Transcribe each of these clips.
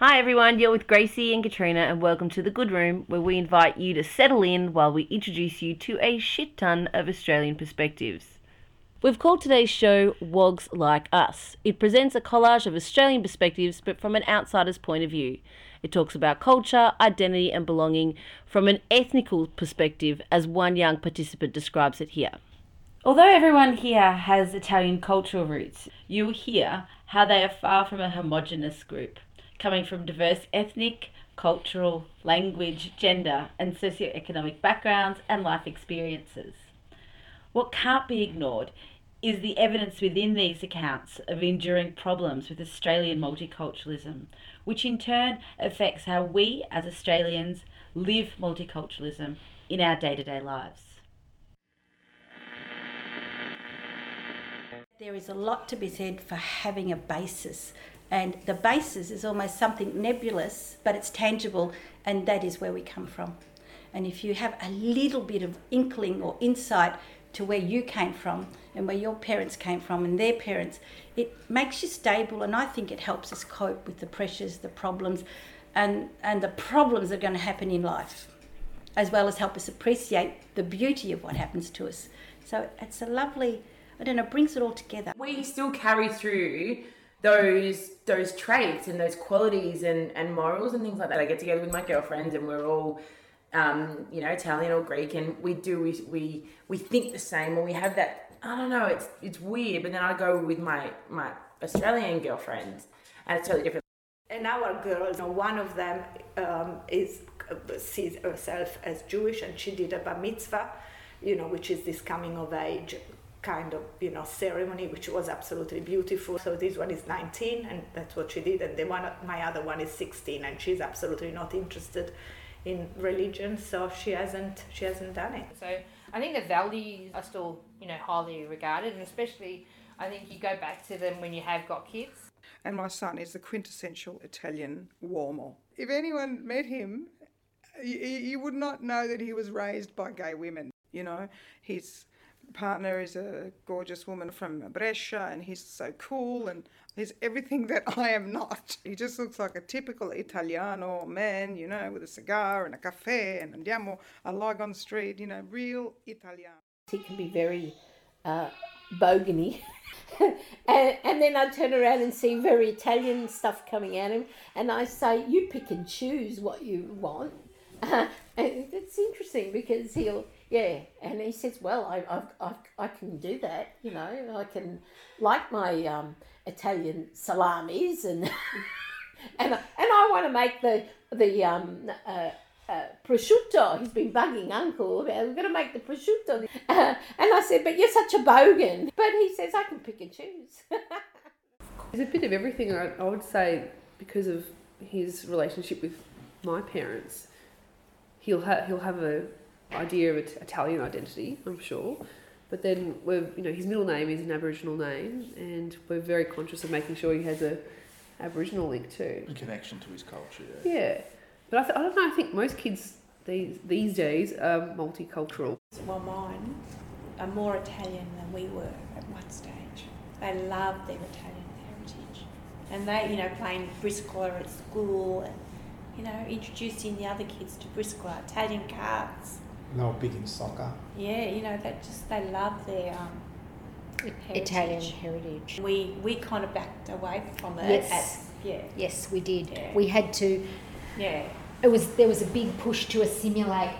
Hi everyone, you're with Gracie and Katrina, and welcome to the Good Room, where we invite you to settle in while we introduce you to a shit ton of Australian perspectives. We've called today's show Wogs Like Us. It presents a collage of Australian perspectives, but from an outsider's point of view. It talks about culture, identity, and belonging from an ethnical perspective, as one young participant describes it here. Although everyone here has Italian cultural roots, you will hear how they are far from a homogenous group coming from diverse ethnic, cultural, language, gender, and socioeconomic backgrounds and life experiences. What can't be ignored is the evidence within these accounts of enduring problems with Australian multiculturalism, which in turn affects how we as Australians live multiculturalism in our day to day lives. There is a lot to be said for having a basis and the basis is almost something nebulous, but it's tangible, and that is where we come from. And if you have a little bit of inkling or insight to where you came from and where your parents came from and their parents, it makes you stable, and I think it helps us cope with the pressures, the problems, and, and the problems that are going to happen in life, as well as help us appreciate the beauty of what happens to us. So it's a lovely, I don't know, it brings it all together. We still carry through those those traits and those qualities and, and morals and things like that. I get together with my girlfriends and we're all um, you know, Italian or Greek and we do we, we we think the same or we have that I don't know, it's it's weird, but then I go with my my Australian girlfriends and it's totally different. And our girls, one of them um, is sees herself as Jewish and she did a bar mitzvah, you know, which is this coming of age kind of you know ceremony which was absolutely beautiful. So this one is 19 and that's what she did and the one my other one is 16 and she's absolutely not interested in religion so she hasn't she hasn't done it. So i think the values are still you know highly regarded and especially i think you go back to them when you have got kids. And my son is the quintessential italian uomo if anyone met him you, you would not know that he was raised by gay women you know? He's partner is a gorgeous woman from Brescia and he's so cool and he's everything that I am not. He just looks like a typical Italiano man, you know, with a cigar and a cafe and andiamo a the street, you know, real Italiano. He can be very uh, bogany. and, and then I turn around and see very Italian stuff coming at him, and I say, You pick and choose what you want. Uh, and it's interesting because he'll yeah, and he says, "Well, I, I, I, I can do that. You know, I can like my um, Italian salamis, and and and I want to make the the um, uh, uh, prosciutto. He's been bugging Uncle about we're going to make the prosciutto, uh, and I said, "But you're such a bogan." But he says, "I can pick and choose." There's a bit of everything. I, would say because of his relationship with my parents, he'll have he'll have a idea of Italian identity, I'm sure. But then we're, you know, his middle name is an Aboriginal name, and we're very conscious of making sure he has a Aboriginal link too. A connection to his culture. Yeah. yeah. But I, th- I don't know. I think most kids these these days are multicultural. Well, mine are more Italian than we were at one stage. They love their Italian heritage, and they, you know, playing briscola at school, and you know, introducing the other kids to briscola, Italian cards they were big in soccer. Yeah, you know, they just they love their um, heritage. Italian heritage. We we kind of backed away from it. Yes. At, yeah. Yes, we did. Yeah. We had to. Yeah. It was there was a big push to assimilate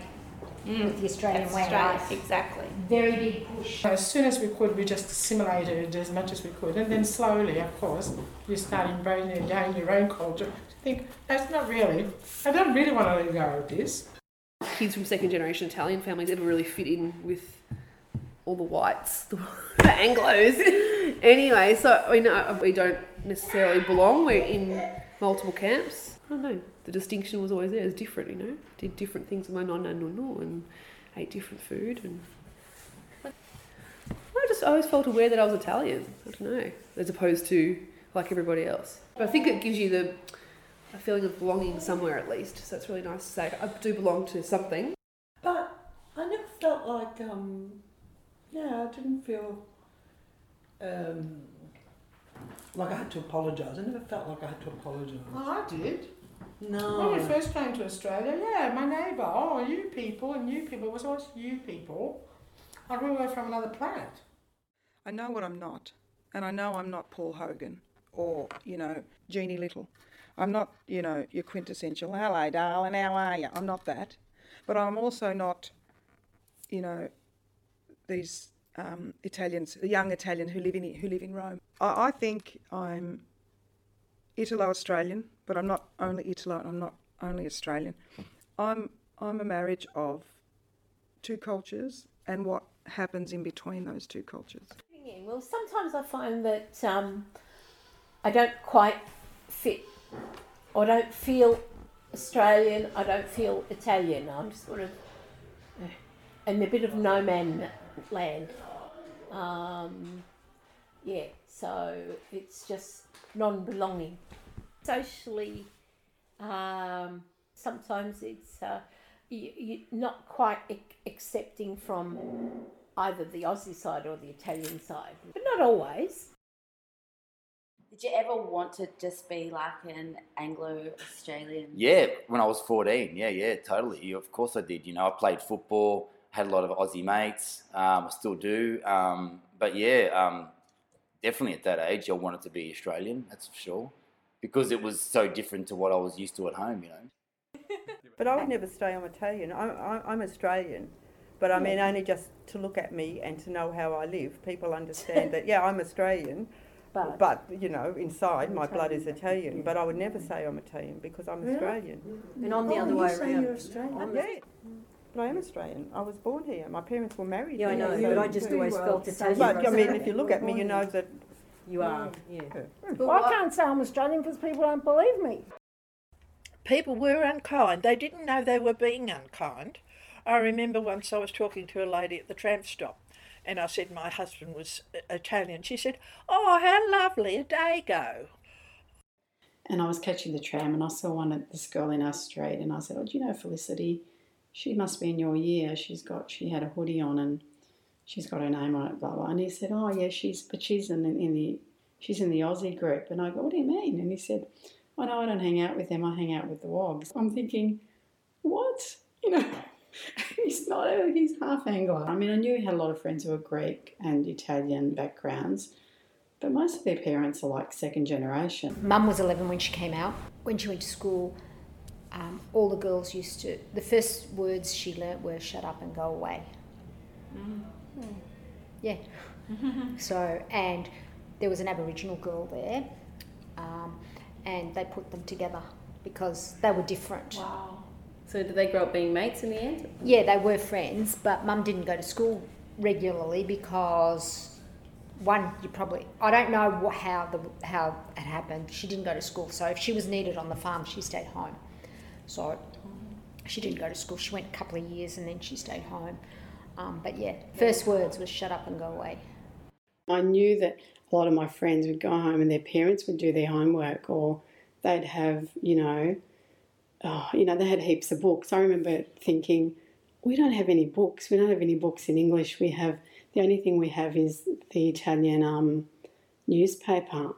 mm. with the Australian way of life. Exactly. Very big push. As soon as we could, we just assimilated as much as we could, and then slowly, of course, you start embracing again your own culture. Think that's not really. I don't really want to let go of this kids from second generation Italian families ever really fit in with all the whites, the, Anglos. anyway, so we know we don't necessarily belong. We're in multiple camps. I don't know. The distinction was always there. It's different, you know. Did different things with my nonna and nonno and ate different food and. I just always felt aware that I was Italian. I don't know, as opposed to like everybody else. But I think it gives you the a feeling of belonging somewhere at least. So it's really nice to say I do belong to something. But I never felt like, um, yeah, I didn't feel um, like I had to apologise. I never felt like I had to apologise. Oh, I did. No. When we first came to Australia, yeah, my neighbour, oh, you people and you people, it was always you people. Like we were from another planet. I know what I'm not, and I know I'm not Paul Hogan or you know Jeannie Little. I'm not you know your quintessential hello darling, how are you? I'm not that, but I'm also not, you know, these um, Italians, the young Italian who live in who live in Rome. I, I think I'm Italo-Australian, but I'm not only Italo. I'm not only Australian. I'm I'm a marriage of two cultures and what happens in between those two cultures. Well, sometimes I find that um, I don't quite fit, or don't feel Australian. I don't feel Italian. I'm sort of eh, in a bit of no man land. Um, yeah, so it's just non-belonging. Socially, um, sometimes it's uh, you, not quite ac- accepting from either the Aussie side or the Italian side, but not always. Did you ever want to just be like an Anglo Australian? Yeah, when I was 14. Yeah, yeah, totally. Of course I did. You know, I played football, had a lot of Aussie mates. Um, I still do. Um, but yeah, um, definitely at that age, I wanted to be Australian, that's for sure. Because it was so different to what I was used to at home, you know. But I would never say I'm Italian. I'm, I'm, I'm Australian. But I mean, only just to look at me and to know how I live, people understand that, yeah, I'm Australian. But, you know, inside my blood is Italian. But I would never say I'm Italian because I'm Really? Australian. And I'm the Oh, other you way say around. you're Australian? Yeah. But I am Australian. I was born here. My parents were married. Yeah, I here, know, so- but I just always felt Italian. But I mean, if you look at me, you know that You are, yeah. Hmm. Well, I can't say I'm Australian because people don't believe me. People were unkind. They didn't know they were being unkind. I remember once I was talking to a lady at the tram stop and I said my husband was uh, Italian. She said, Oh, how lovely, a dago. And I was catching the tram and I saw one at this girl in our street and I said, Oh, do you know Felicity? She must be in your year. She's got she had a hoodie on and she's got her name on it, blah blah. And he said, Oh yeah, she's but she's in, in the she's in the Aussie group. And I go, What do you mean? And he said, Oh no, I don't hang out with them, I hang out with the wogs. I'm thinking, What? You know he's not he's half Anglo. I mean I knew he had a lot of friends who were Greek and Italian backgrounds. But most of their parents are like second generation. Mum was 11 when she came out. When she went to school, um, all the girls used to, the first words she learnt were shut up and go away. Yeah. so, and there was an Aboriginal girl there, um, and they put them together because they were different. Wow. So did they grow up being mates in the end? Yeah, they were friends, but mum didn't go to school regularly because one, you probably I don't know wha- how the how it happened. She didn't go to school, so if she was needed on the farm, she stayed home. So she didn't go to school. She went a couple of years and then she stayed home. Um, but yeah, first words was shut up and go away. I knew that a lot of my friends would go home and their parents would do their homework or they'd have, you know, oh, you know, they had heaps of books. I remember thinking, we don't have any books. We don't have any books in English. We have, the only thing we have is the Italian um, newspaper.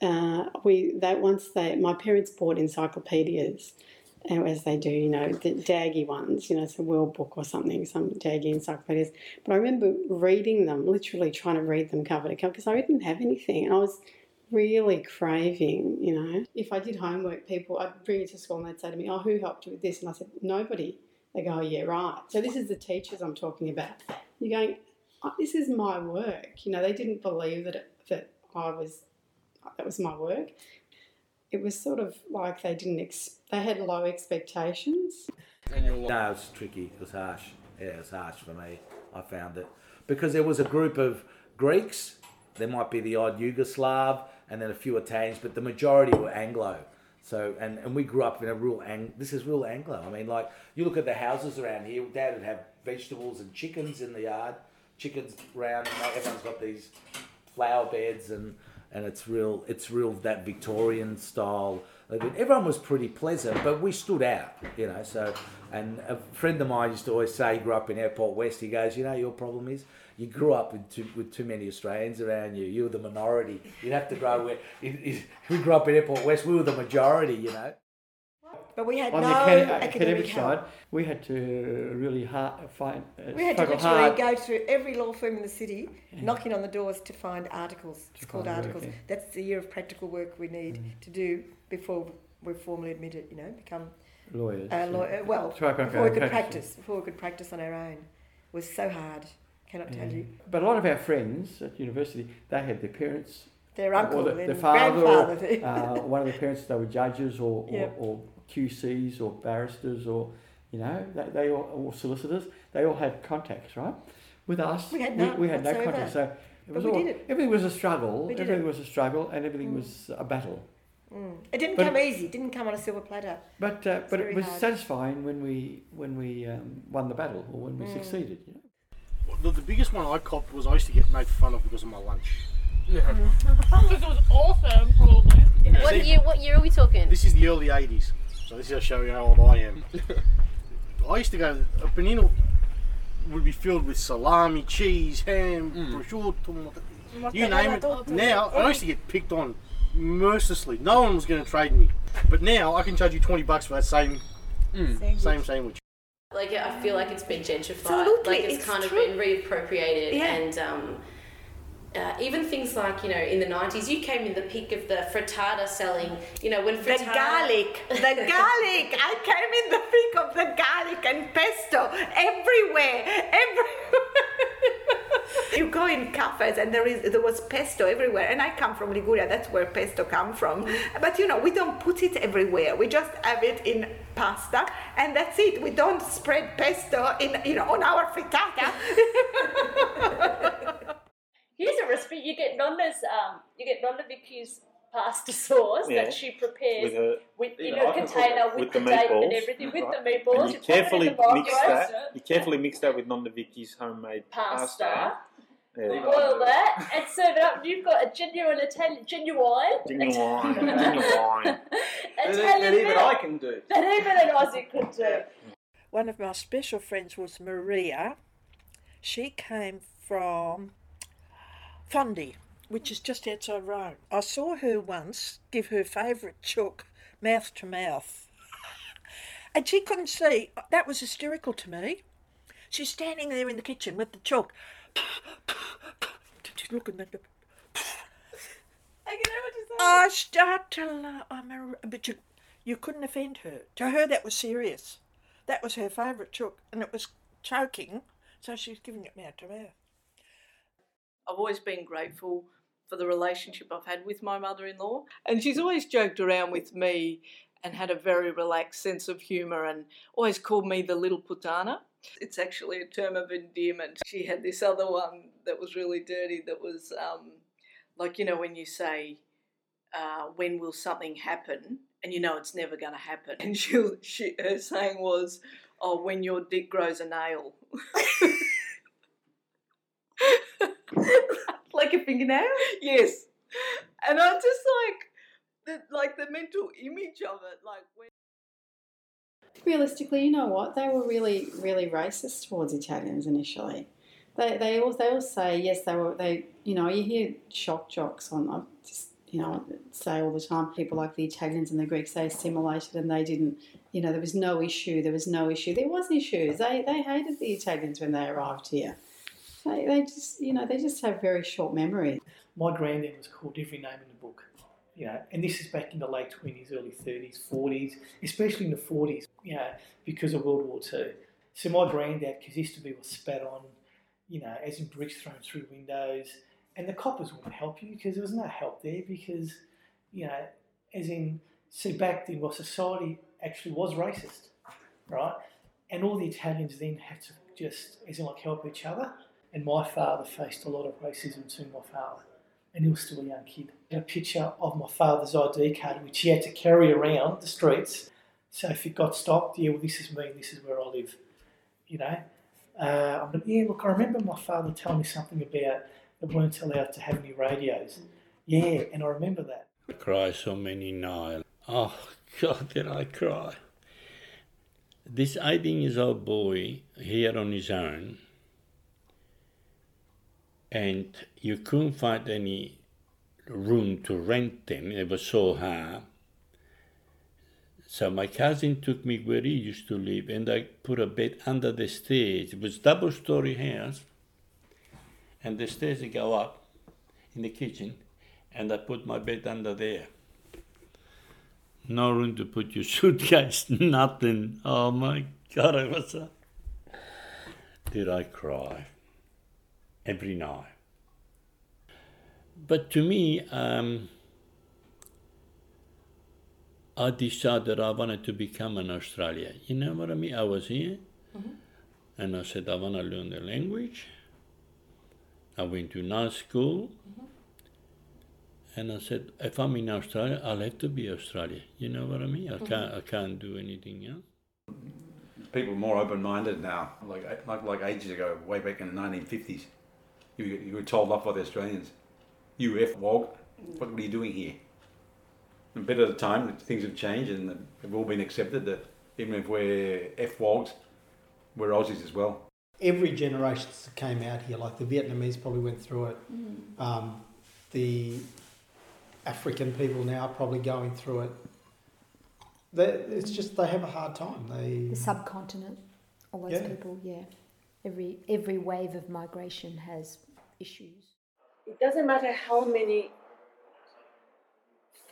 Uh, we that once they my parents bought encyclopedias, as they do, you know, the daggy ones, you know, a World Book or something, some daggy encyclopedias. But I remember reading them, literally trying to read them cover to cover because I didn't have anything, I was really craving, you know. If I did homework, people I'd bring it to school and they'd say to me, "Oh, who helped you with this?" And I said, "Nobody." They go, oh, "Yeah, right." So this is the teachers I'm talking about. You're going, oh, "This is my work." You know, they didn't believe that it, that I was that was my work. It was sort of like they didn't ex- they had low expectations. No, it was tricky. It was harsh. Yeah, it was harsh for me. I found it because there was a group of Greeks. There might be the odd Yugoslav and then a few Italians, but the majority were Anglo. So and, and we grew up in a real Ang. This is real Anglo. I mean, like you look at the houses around here. Dad would have vegetables and chickens in the yard. Chickens round. You know, everyone's got these flower beds and and it's real. It's real that Victorian style. Everyone was pretty pleasant, but we stood out, you know. So, and a friend of mine used to always say, he grew up in Airport West. He goes, you know, your problem is you grew up with too, with too many Australians around you. You were the minority. You'd have to grow where. It, it, we grew up in Airport West. We were the majority, you know. But we had on no the academic, academic, academic side, we had to really hard, find. Uh, We had to struggle literally hard. go through every law firm in the city, knocking on the doors to find articles. It's called find work, articles. yeah. That's the year of practical work we need Mm. to do before we're formally admitted. You know, become Lawyers, A yeah. lawyer. Well, Try to before we could practice. practice, before we could practice on our own, it was so hard. Cannot tell you. But a lot of our friends at university, they had their parents, Their or uncle the, their father, or, uh, one of the parents. They were judges or, or, Yep. or QCs or barristers or you know they, they all or solicitors. They all had contacts, right? With us, We had none we had no contacts. So it was we all, it. everything was a struggle. We Everything it. was a struggle, and everything Mm. was a battle. Mm. It didn't But come it- easy. It didn't come on a silver platter. But uh, but it was hard. satisfying when we when we um, won the battle or when we Mm. succeeded. You know? The, the biggest one I copped was I used to get made fun of because of my lunch. Mm-hmm. this was awesome, probably. What year? What year are we talking? This is the early 80s, so this is how show you how old I am. I used to go, a panino would be filled with salami, cheese, ham, mm. prosciutto, you name it. Now, I used to get picked on mercilessly. No one was going to trade me. But now, I can charge you 20 bucks for that same, mm. same sandwich. Like I feel like it's been gentrified. Absolutely, like it's, it's kind true. of been reappropriated, Yeah. and um, uh, even things like you know in the nineties, you came in the peak of the frittata selling. You know when frittata... The garlic, the garlic. I came in the peak of the garlic and pesto everywhere, everywhere. you go in cafes and there is there was pesto everywhere, and I come from Liguria. That's where pesto come from. But you know, we don't put it everywhere. We just have it in pasta, and that's it. We don't spread pesto in you know on our frittata. Here's a recipe. You get Nonna's, um, you get Nonna Vicky's pasta sauce Yeah. that she prepares With a- with, you in know, a I can cook container with, with the the, date and meatballs, everything, with right? the meatballs. And you you pop it in carefully mix that. You carefully mix that with Nonna Vicky's homemade Pasta. pasta. There you. Boil that and serve it up. You've got a genuine Italian, genuine, Genuine, genuine. Italian even meal I can do. that even an Aussie could do. One of my special friends was Maria. She came from Fondi, which is just outside Rome. I saw her once give her favourite chook mouth to mouth. And she couldn't see. That was hysterical to me. She's standing there in the kitchen with the chalk. She's looking at the. I start to laugh. I'm a, but you, you couldn't offend her. To her, that was serious. That was her favourite chook, and it was choking, so she was giving it mouth to mouth. I've always been grateful for the relationship I've had with my mother in law. And she's mm. always joked around with me and had a very relaxed sense of humour and always called me the little puttana. It's actually a term of endearment. She had this other one that was really dirty that was um, like, you know, when you say, uh, when will something happen? And you know it's never going to happen. And she, she, her saying was, oh, when your dick grows a nail. like a fingernail? Yes. And I'm just like, the, like the mental image of it, like when. Realistically, you know what? They were really, really racist towards Italians initially. They, they all, they all say yes. They were, they, you know, you hear shock jocks on, just, you know, say all the time. People like the Italians and the Greeks, they assimilated and they didn't, you know, there was no issue. There was no issue. There was issues. They, they hated the Italians when they arrived here. They, they just, you know, they just have very short memory. My granddad was called every name in the book, you know, and this is back in the late 20s, early 30s, 40s, especially in the 40s, you know, because of World War II. So my granddad, because he used to be spat on, you know, as in bricks thrown through windows, and the coppers wouldn't help you because there was no help there because, you know, as in, see, back then, well, society actually was racist, right? And all the Italians then had to just, as in, like, help each other. And my father faced a lot of racism too, my father and he was still a young kid. A picture of my father's ID card, which he had to carry around the streets. So if it got stopped, yeah, well, this is me, this is where I live. You know, uh, I'm yeah, look, I remember my father telling me something about they weren't allowed to have any radios. Yeah, and I remember that. I cry so many nights. Oh, God, did I cry. This 18 years old boy here on his own, and you couldn't find any room to rent them, it was so hard. So my cousin took me where he used to live, and I put a bed under the stairs. It was double story house, and the stairs go up in the kitchen, and I put my bed under there. No room to put your suitcase, nothing. Oh my God, I was. A... Did I cry? Every night. But to me, um, I decided I wanted to become an Australian. You know what I mean? I was here, Mhm. and I said I want to learn the language. I went to nice school, and I said if I'm in Australia, I'll have to be Australian. You know what I mean? I Mhm. can't I can't do anything else. People are more open-minded now. Like like, like ages ago, way back in the 1950s, you, you were told off by the Australians. You F wog, what are you doing here? A bit at a time, things have changed and they've all been accepted that even if we're F wogs, we're Aussies as well. every generation that came out here, like the Vietnamese probably went through it. Mm. Um, the African people now are probably going through it. They, it's just they have a hard time. They The subcontinent, all those Yeah. people, yeah. Every every wave of migration has issues. It doesn't matter how many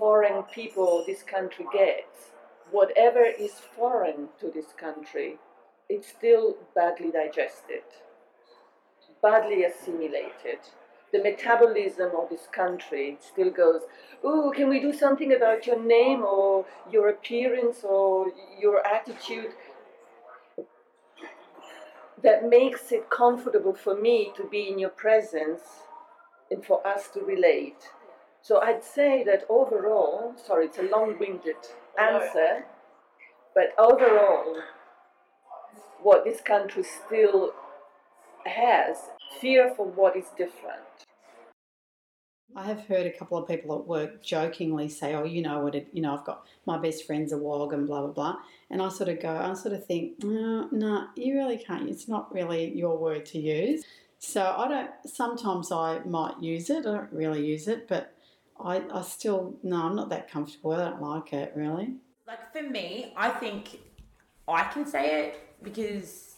foreign people this country gets, whatever is foreign to this country, it's still badly digested, badly assimilated. The metabolism of this country still goes, Ooh, can we do something about your name or your appearance or your attitude? That makes it comfortable for me to be in your presence and for us to relate. So I'd say that overall, sorry, it's a long winded answer, but overall, what this country still has fear for what is different. I have heard a couple of people at work jokingly say, "Oh, you know what? It, you know, I've got my best friend's a wog and blah blah blah." And I sort of go, I sort of think, no, no, you really can't. It's not really your word to use. So I don't. Sometimes I might use it. I don't really use it, but I, I still no, I'm not that comfortable. I don't like it really. Like for me, I think I can say it because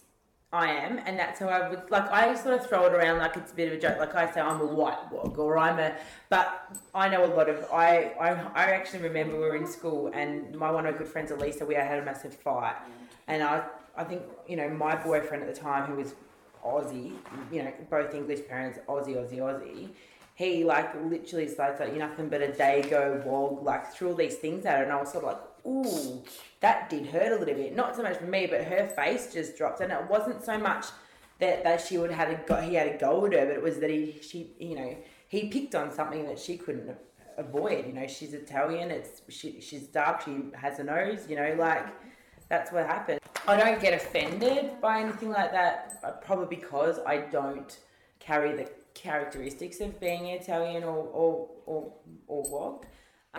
I am, and that's how I would like. I sort of throw it around like it's a bit of a joke. Like I say, I'm a white wog, or I'm a. But I know a lot of. I I, I actually remember we were in school, and my one of my good friends, Elisa, we had a massive fight, and I I think you know my boyfriend at the time, who was Aussie, you know, both English parents, Aussie, Aussie, Aussie. He like literally started like you're nothing but a dago wog, like threw all these things at her, and I was sort of like, ooh, that did hurt a little bit. Not so much for me, but her face just dropped, and it wasn't so much that, that she would had a go, he had a go at her, but it was that he she you know he picked on something that she couldn't avoid. You know, she's Italian. It's she she's dark. She has a nose. You know, like that's what happened. I don't get offended by anything like that, probably because I don't carry the characteristics of being Italian or or or, or wog.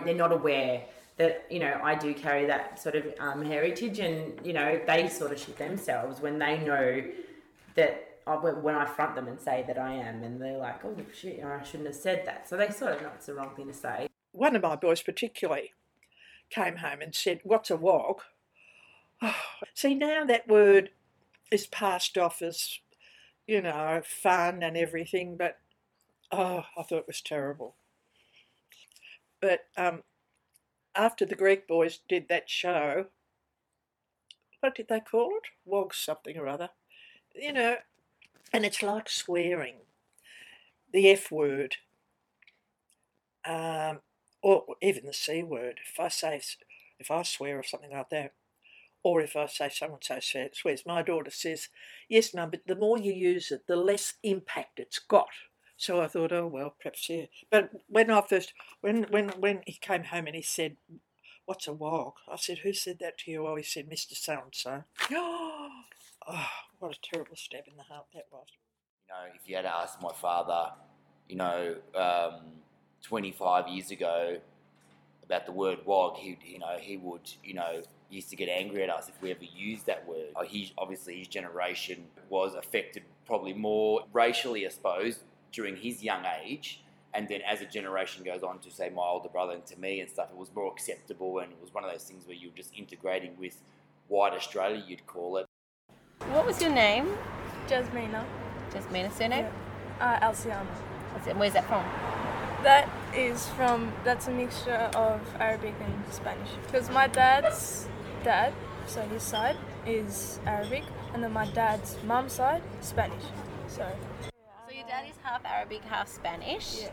They're not aware that you know I do carry that sort of um, heritage, and you know they sort of shit themselves when they know that I, when I front them and say that I am, and they're like, oh shit, I shouldn't have said that. So they sort of know it's the wrong thing to say. One of my boys, particularly, came home and said, What's a wog? See, now that word is passed off as, you know, fun and everything, but oh, I thought it was terrible. But um, after the Greek boys did that show, what did they call it? Wog something or other. You know, and it's like swearing. The F word. Um, or even the C word. If I say, if I swear or something like that, or if I say someone says swears, my daughter says, yes, mum, but the more you use it, the less impact it's got. So I thought, oh well, perhaps yeah. But when I first, when when when he came home and he said, "What's a wog?" I said, "Who said that to you?" Oh, he said, "Mr. So and So." Oh, what a terrible stab in the heart that was. You know, if you had asked my father, you know, um, 25 years ago about the word wog, he'd you know he would you know used to get angry at us if we ever used that word. Uh, He obviously his generation was affected probably more racially, I suppose, during his young age. And then as a generation goes on to say my older brother and to me and stuff, it was more acceptable and it was one of those things where you were just integrating with white Australia, you'd call it. What was your name? Jasmina. Jasmina, surname? Uh, Alciana. And where's that from? That is from, that's a mixture of Arabic and Spanish. Because my dad's dad, so his side, is Arabic, and then my dad's mum's side, Spanish. So, So your dad is half Arabic, half Spanish. Yeah.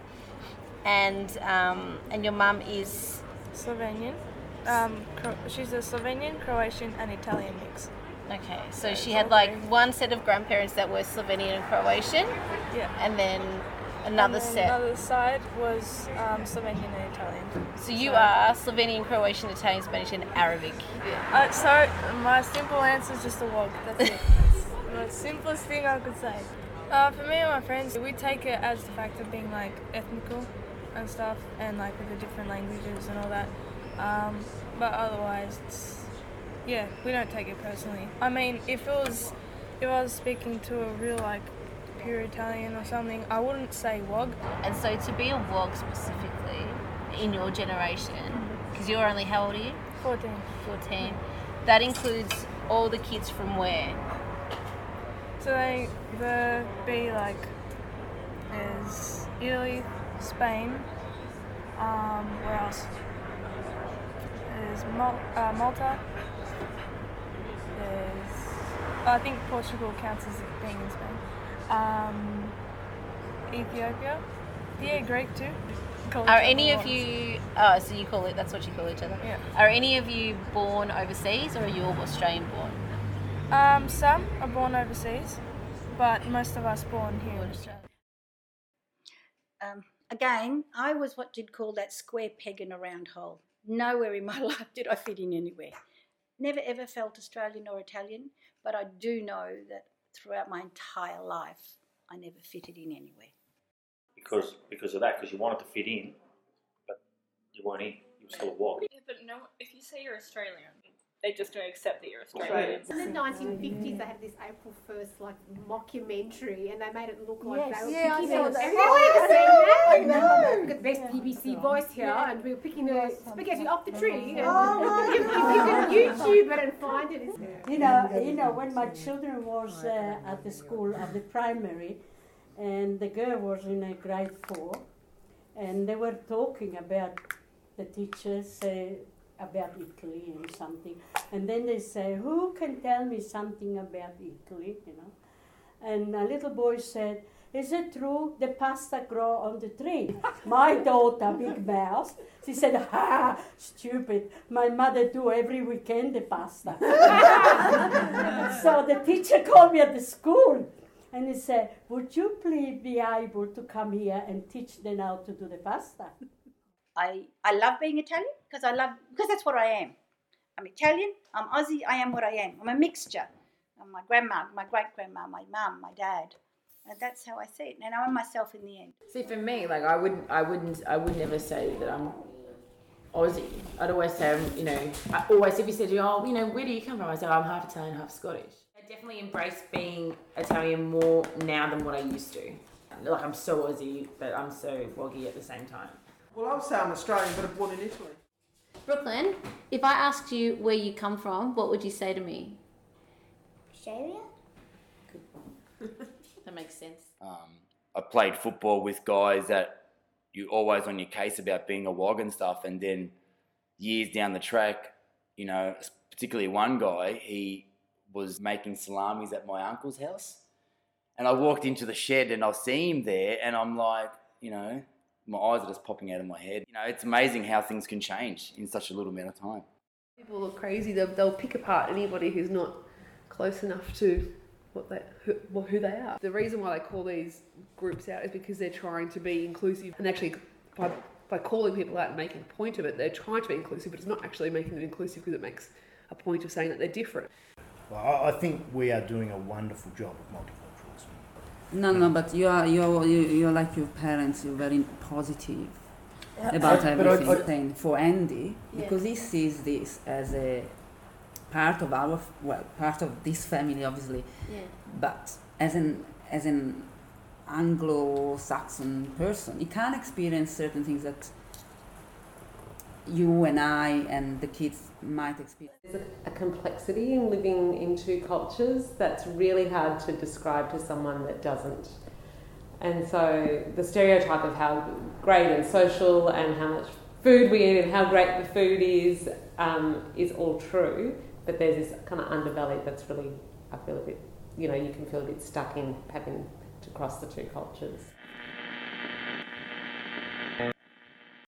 And um, and your mum is Slovenian. Um, she's a Slovenian, Croatian, and Italian mix. okay. So Yeah, she had like one set of grandparents that were Slovenian and Croatian. Yeah. And then another set. Another side was um, Slovenian and Italian. So you are Slovenian, Croatian, Italian, Spanish, and Arabic. Uh, so my simple answer is just a wog. That's it. That's the simplest thing I could say. Uh, for me and my friends, we take it as the fact of being like ethnical and stuff, and like with the different languages and all that. Um, but otherwise, it's, yeah, we don't take it personally. I mean, if it was, if I was speaking to a real like pure Italian or something, I wouldn't say wog. And so to be a wog specifically in your generation, because you're only how old are you? 14. 14. That includes all the kids from where? So they the be like is Italy, Spain, um, where else? There's Mal- uh, Malta. There's I think Portugal counts as being in Spain. Um, Ethiopia. Yeah, Greek too. Call Are any of you? Oh, so you call it? That's what you call each other. Yeah. Are any of you born overseas, or are you all Australian born? Um, some are born overseas, but most of us born here in Australia. Um, again, I was what you'd call that square peg in a round hole. Nowhere in my life did I fit in anywhere. Never ever felt Australian or Italian, but I do know that throughout my entire life, I never fitted in anywhere. because because of that, because you wanted to fit in, but you weren't in. You were still a wog. Yeah, but no, if you say you're Australian, they just don't accept that you're Australian. In the 1950s, they had this April 1st like mockumentary, and they made it look like Yes. they were Yeah, I picking saw the- that. Everyone Oh, ever seen that? We've got the best BBC voice here, and we were picking the spaghetti off the tree. And Oh, my if, if you can YouTube it and find it, You know, you know, when my children was uh, at the school of the primary, and the girl was in a grade four, and they were talking about the teachers uh, about Italy and something, and then they say, "Who can tell me something about Italy?" You know, and a little boy said. Is it true the pasta grow on the tree? My daughter, big mouth, she said, "Ha, stupid! My mother do every weekend the pasta." so the teacher called me at the school, and he said, "Would you please be able to come here and teach them how to do the pasta?" I, I love being Italian because I love because that's what I am. I'm Italian. I'm Aussie. I am what I am. I'm a mixture. I'm my grandma, my great grandma, my mum, my dad, and that's how I see it. And I'm myself in the end. See, for me, like I wouldn't, I wouldn't, I would never say that I'm Aussie. I'd always say, I'm, you know, I always if you said, oh, you know, where do you come from? I say, oh, I'm half Italian, half Scottish. I definitely embrace being Italian more now than what I used to. Like I'm so Aussie, but I'm so woggy at the same time. Well, I would say I'm Australian, but I'm born in Italy. Brooklyn, if I asked you where you come from, what would you say to me? Australia? Good. That makes sense. Um, I played football with guys that you always on your case about being a wog and stuff, and then years down the track, you know, particularly one guy, he was making salamis at my uncle's house, and I walked into the shed and I see him there, and I'm like, you know, my eyes are just popping out of my head. You know, it's amazing how things can change in such a little amount of time. People look crazy. They'll, they'll pick apart anybody who's not close enough to what they who, well, who they are. The reason why they call these groups out is because they're trying to be inclusive and actually by by calling people out and making a point of it, they're trying to be inclusive, but it's not actually making them inclusive because it makes a point of saying that they're different. Well, I I think we are doing a wonderful job of multiculturalism. No, no, but you are you you you're like your parents. You're very positive. about everything for Andy because he sees this as a part of our well part of this family obviously Yeah. but as an as an Anglo-Saxon person he can't experience certain things that you and I and the kids might experience. There's a, complexity in living in two cultures that's really hard to describe to someone that doesn't. And so the stereotype of how great and social and how much food we eat and how great the food is um, is all true, but there's this kind of underbelly that's really, I feel a bit, you know, you can feel a bit stuck in having to cross the two cultures.